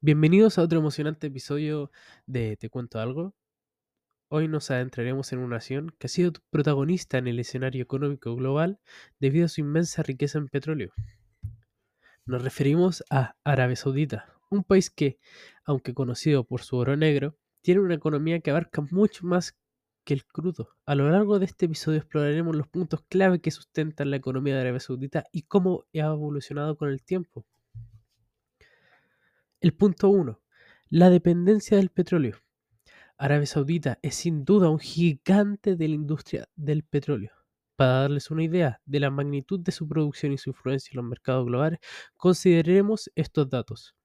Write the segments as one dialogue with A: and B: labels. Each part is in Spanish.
A: Bienvenidos a otro emocionante episodio de Te cuento algo. Hoy nos adentraremos en una nación que ha sido protagonista en el escenario económico global debido a su inmensa riqueza en petróleo. Nos referimos a Arabia Saudita, un país que, aunque conocido por su oro negro, tiene una economía que abarca mucho más que el crudo. A lo largo de este episodio exploraremos los puntos clave que sustentan la economía de Arabia Saudita y cómo ha evolucionado con el tiempo. El punto 1. La dependencia del petróleo. Arabia Saudita es sin duda un gigante de la industria del petróleo. Para darles una idea de la magnitud de su producción y su influencia en los mercados globales, consideremos estos datos.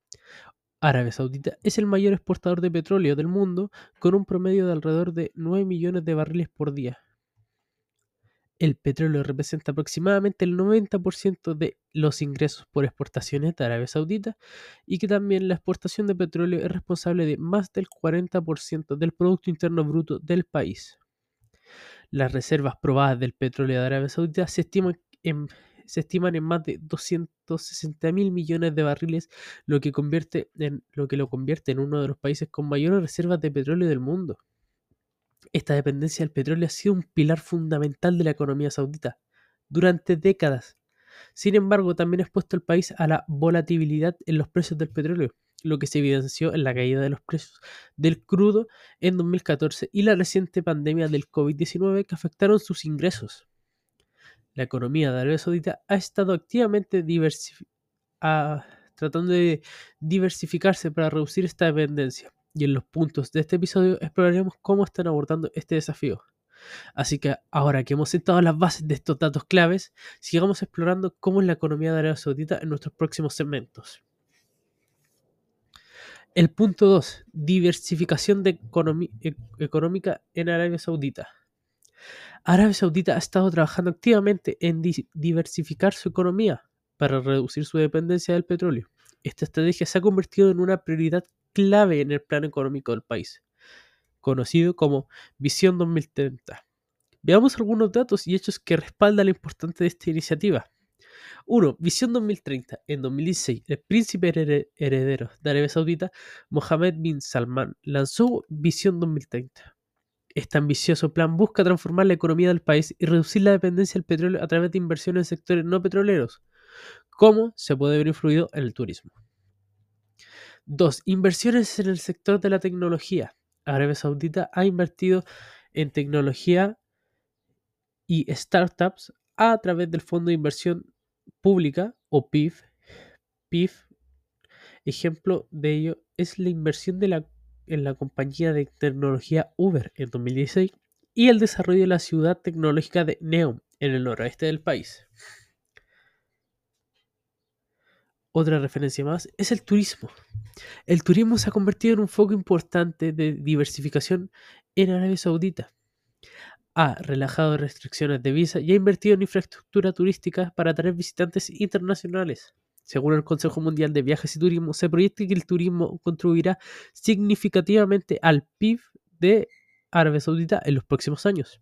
A: Arabia Saudita es el mayor exportador de petróleo del mundo con un promedio de alrededor de 9 millones de barriles por día, el petróleo representa aproximadamente el 90% de los ingresos por exportaciones de Arabia Saudita y que también la exportación de petróleo es responsable de más del 40% del Producto Interno Bruto del país. Las reservas probadas del petróleo de Arabia Saudita se estiman en, más de 260 mil millones de barriles, lo que lo convierte en uno de los países con mayores reservas de petróleo del mundo. Esta dependencia del petróleo ha sido un pilar fundamental de la economía saudita durante décadas. Sin embargo, también ha expuesto el país a la volatilidad en los precios del petróleo, lo que se evidenció en la caída de los precios del crudo en 2014 y la reciente pandemia del COVID-19 que afectaron sus ingresos. La economía de Arabia Saudita ha estado activamente tratando de diversificarse para reducir esta dependencia y en los puntos de este episodio exploraremos cómo están abordando este desafío. Así que ahora que hemos sentado las bases de estos datos claves, sigamos explorando cómo es la economía de Arabia Saudita en nuestros próximos segmentos. El punto 2. Diversificación de e-, económica en Arabia Saudita. Arabia Saudita ha estado trabajando activamente en diversificar su economía para reducir su dependencia del petróleo. Esta estrategia se ha convertido en una prioridad clave en el plano económico del país, conocido como Visión 2030. Veamos algunos datos y hechos que respaldan la importancia de esta iniciativa. 1. Visión 2030. En 2016, el príncipe heredero de Arabia Saudita, Mohammed bin Salman, lanzó Visión 2030. Este ambicioso plan busca transformar la economía del país y reducir la dependencia del petróleo a través de inversiones en sectores no petroleros, como se puede ver influido en el turismo. Dos, inversiones en el sector de la tecnología. Arabia Saudita ha invertido en tecnología y startups a través del Fondo de Inversión Pública o PIF. PIF, ejemplo de ello es la inversión en la compañía de tecnología Uber en 2016 y el desarrollo de la ciudad tecnológica de Neom en el noroeste del país. Otra referencia más es el turismo. El turismo se ha convertido en un foco importante de diversificación en Arabia Saudita. Ha relajado restricciones de visa y ha invertido en infraestructura turística para atraer visitantes internacionales. Según el Consejo Mundial de Viajes y Turismo, se proyecta que el turismo contribuirá significativamente al PIB de Arabia Saudita en los próximos años.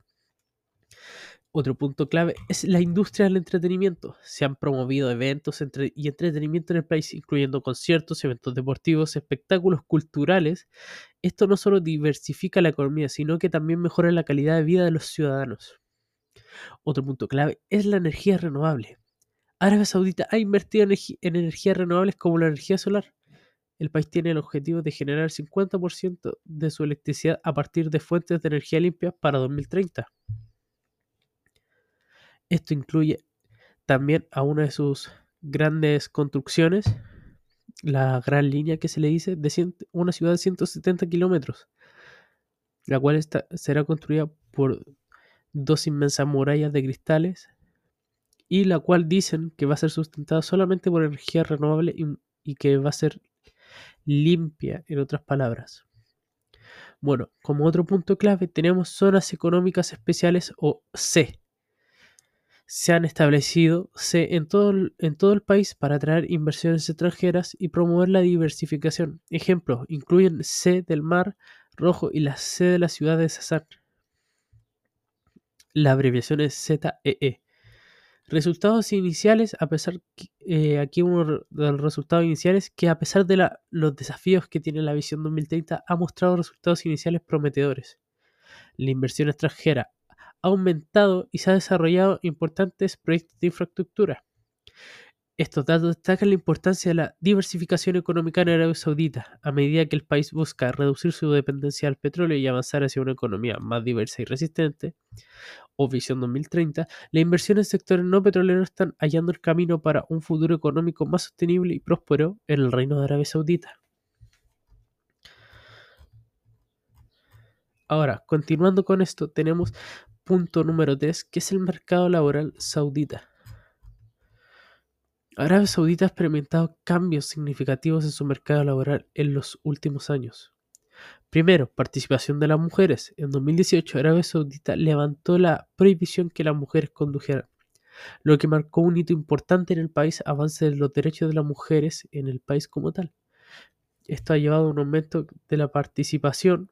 A: Otro punto clave es la industria del entretenimiento. Se han promovido eventos y entretenimiento en el país, incluyendo conciertos, eventos deportivos, espectáculos culturales. Esto no solo diversifica la economía, sino que también mejora la calidad de vida de los ciudadanos. Otro punto clave es la energía renovable. Arabia Saudita ha invertido en energías renovables como la energía solar. El país tiene el objetivo de generar el 50% de su electricidad a partir de fuentes de energía limpia para 2030. Esto incluye también a una de sus grandes construcciones, la gran línea que se le dice, de una ciudad de 170 kilómetros, la cual será construida por dos inmensas murallas de cristales y la cual dicen que va a ser sustentada solamente por energía renovable y, y que va a ser limpia, en otras palabras. Bueno, como otro punto clave tenemos zonas económicas especiales o C, se han establecido en todo, en todo el país para atraer inversiones extranjeras y promover la diversificación. Ejemplos incluyen C del Mar Rojo y la C de la ciudad de Sassar. La abreviación es ZEE. Resultados iniciales, a pesar eh, aquí uno de los resultados iniciales, que a pesar de los desafíos que tiene la visión 2030, ha mostrado resultados iniciales prometedores. La inversión extranjera aumentado y se ha desarrollado importantes proyectos de infraestructura. Estos datos destacan la importancia de la diversificación económica en Arabia Saudita, a medida que el país busca reducir su dependencia del petróleo y avanzar hacia una economía más diversa y resistente, o Visión 2030, la inversión en sectores no petroleros están hallando el camino para un futuro económico más sostenible y próspero en el Reino de Arabia Saudita. Ahora, continuando con esto, tenemos punto número 3, que es el mercado laboral saudita. Arabia Saudita ha experimentado cambios significativos en su mercado laboral en los últimos años. Primero, participación de las mujeres. En 2018, Arabia Saudita levantó la prohibición que las mujeres condujeran, lo que marcó un hito importante en el país, avance de los derechos de las mujeres en el país como tal. Esto ha llevado a un aumento de la participación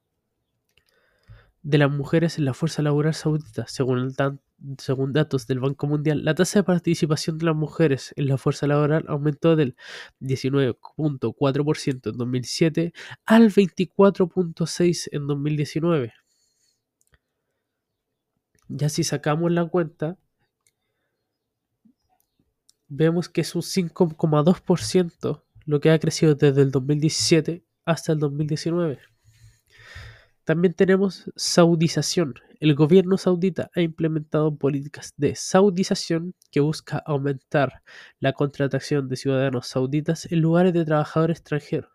A: de las mujeres en la fuerza laboral saudita, según datos del Banco Mundial, la tasa de participación de las mujeres en la fuerza laboral aumentó del 19.4% en 2007 al 24.6% en 2019. Ya si sacamos la cuenta, vemos que es un 5,2% lo que ha crecido desde el 2017 hasta el 2019. También tenemos saudización. El gobierno saudita ha implementado políticas de saudización que busca aumentar la contratación de ciudadanos sauditas en lugares de trabajadores extranjeros.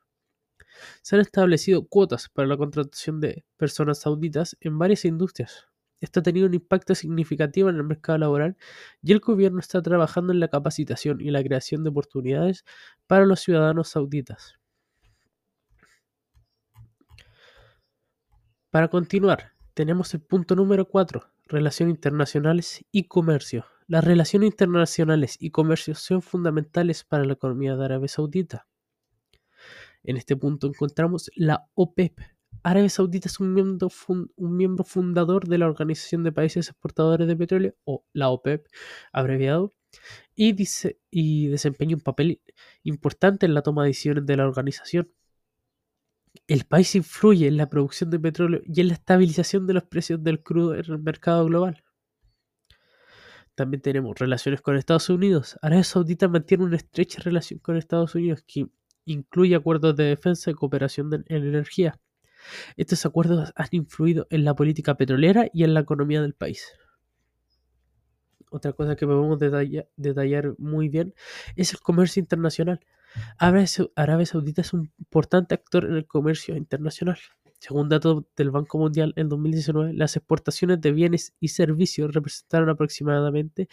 A: Se han establecido cuotas para la contratación de personas sauditas en varias industrias. Esto ha tenido un impacto significativo en el mercado laboral y el gobierno está trabajando en la capacitación y la creación de oportunidades para los ciudadanos sauditas. Para continuar, tenemos el punto número 4, relaciones internacionales y comercio. Las relaciones internacionales y comercio son fundamentales para la economía de Arabia Saudita. En este punto encontramos la OPEP. Arabia Saudita es un miembro, un miembro fundador de la Organización de Países Exportadores de Petróleo, o la OPEP, abreviado, y, y desempeña un papel importante en la toma de decisiones de la organización el país influye en la producción de petróleo y en la estabilización de los precios del crudo en el mercado global. También tenemos relaciones con Estados Unidos. Arabia Saudita mantiene una estrecha relación con Estados Unidos que incluye acuerdos de defensa y cooperación en energía. Estos acuerdos han influido en la política petrolera y en la economía del país. Otra cosa que podemos detallar muy bien es el comercio internacional. Arabia Saudita es un importante actor en el comercio internacional. Según datos del Banco Mundial, en 2019 las exportaciones de bienes y servicios representaron aproximadamente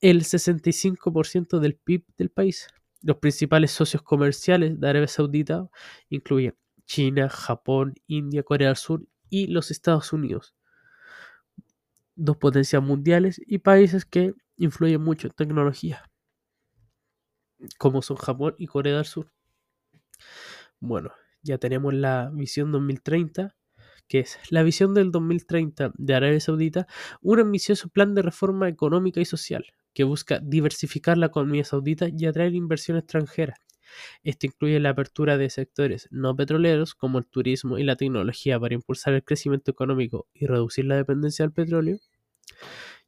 A: el 65% del PIB del país. Los principales socios comerciales de Arabia Saudita incluyen China, Japón, India, Corea del Sur y los Estados Unidos. Dos potencias mundiales y países que influyen mucho en tecnología como son Japón y Corea del Sur. Bueno, ya tenemos la visión 2030, que es la visión del 2030 de Arabia Saudita, un ambicioso plan de reforma económica y social que busca diversificar la economía saudita y atraer inversión extranjera. Esto incluye la apertura de sectores no petroleros como el turismo y la tecnología para impulsar el crecimiento económico y reducir la dependencia del petróleo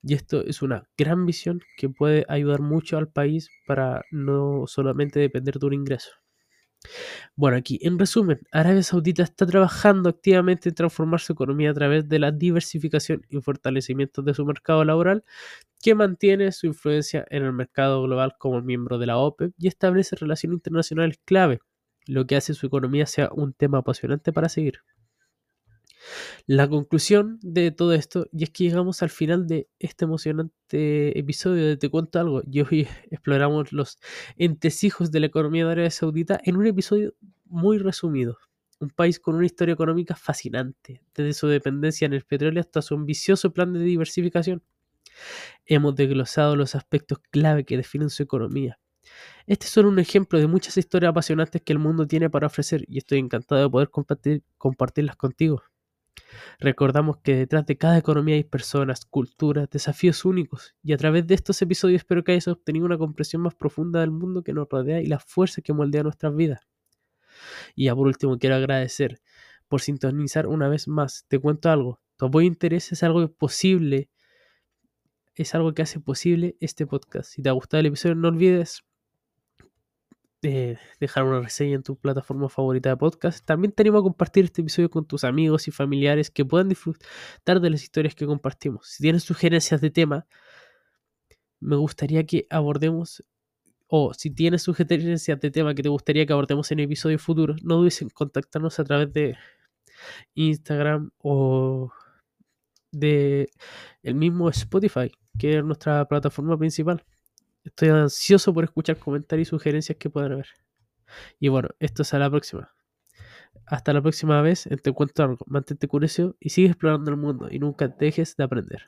A: y esto es una gran visión que puede ayudar mucho al país para no solamente depender de un ingreso. Bueno, aquí en resumen, Arabia Saudita está trabajando activamente en transformar su economía a través de la diversificación y fortalecimiento de su mercado laboral, que mantiene su influencia en el mercado global como miembro de la OPEP y establece relaciones internacionales clave, lo que hace su economía sea un tema apasionante para seguir. La conclusión de todo esto, y es que llegamos al final de este emocionante episodio de Te cuento algo, y hoy exploramos los entesijos de la economía de Arabia Saudita en un episodio muy resumido. Un país con una historia económica fascinante, desde su dependencia en el petróleo hasta su ambicioso plan de diversificación. Hemos desglosado los aspectos clave que definen su economía. Este es solo un ejemplo de muchas historias apasionantes que el mundo tiene para ofrecer y estoy encantado de poder compartir, compartirlas contigo. Recordamos que detrás de cada economía hay personas, culturas, desafíos únicos, y a través de estos episodios espero que hayas obtenido una comprensión más profunda del mundo que nos rodea y las fuerzas que moldean nuestras vidas. Y ya por último quiero agradecer por sintonizar una vez más. Te cuento algo, tu apoyo e interés es algo posible, es algo que hace posible este podcast. Si te ha gustado el episodio no olvides dejar una reseña en tu plataforma favorita de podcast. También te animo a compartir este episodio con tus amigos y familiares que puedan disfrutar de las historias que compartimos. Si tienes sugerencias de tema, me gustaría que abordemos, o si tienes sugerencias de tema que te gustaría que abordemos en episodios futuros, no dudes en contactarnos a través de Instagram o de el mismo Spotify, que es nuestra plataforma principal. Estoy ansioso por escuchar comentarios y sugerencias que puedan haber. Y bueno, esto es a la próxima. Hasta la próxima vez, Te Cuento Algo. Mantente curioso y sigue explorando el mundo y nunca dejes de aprender.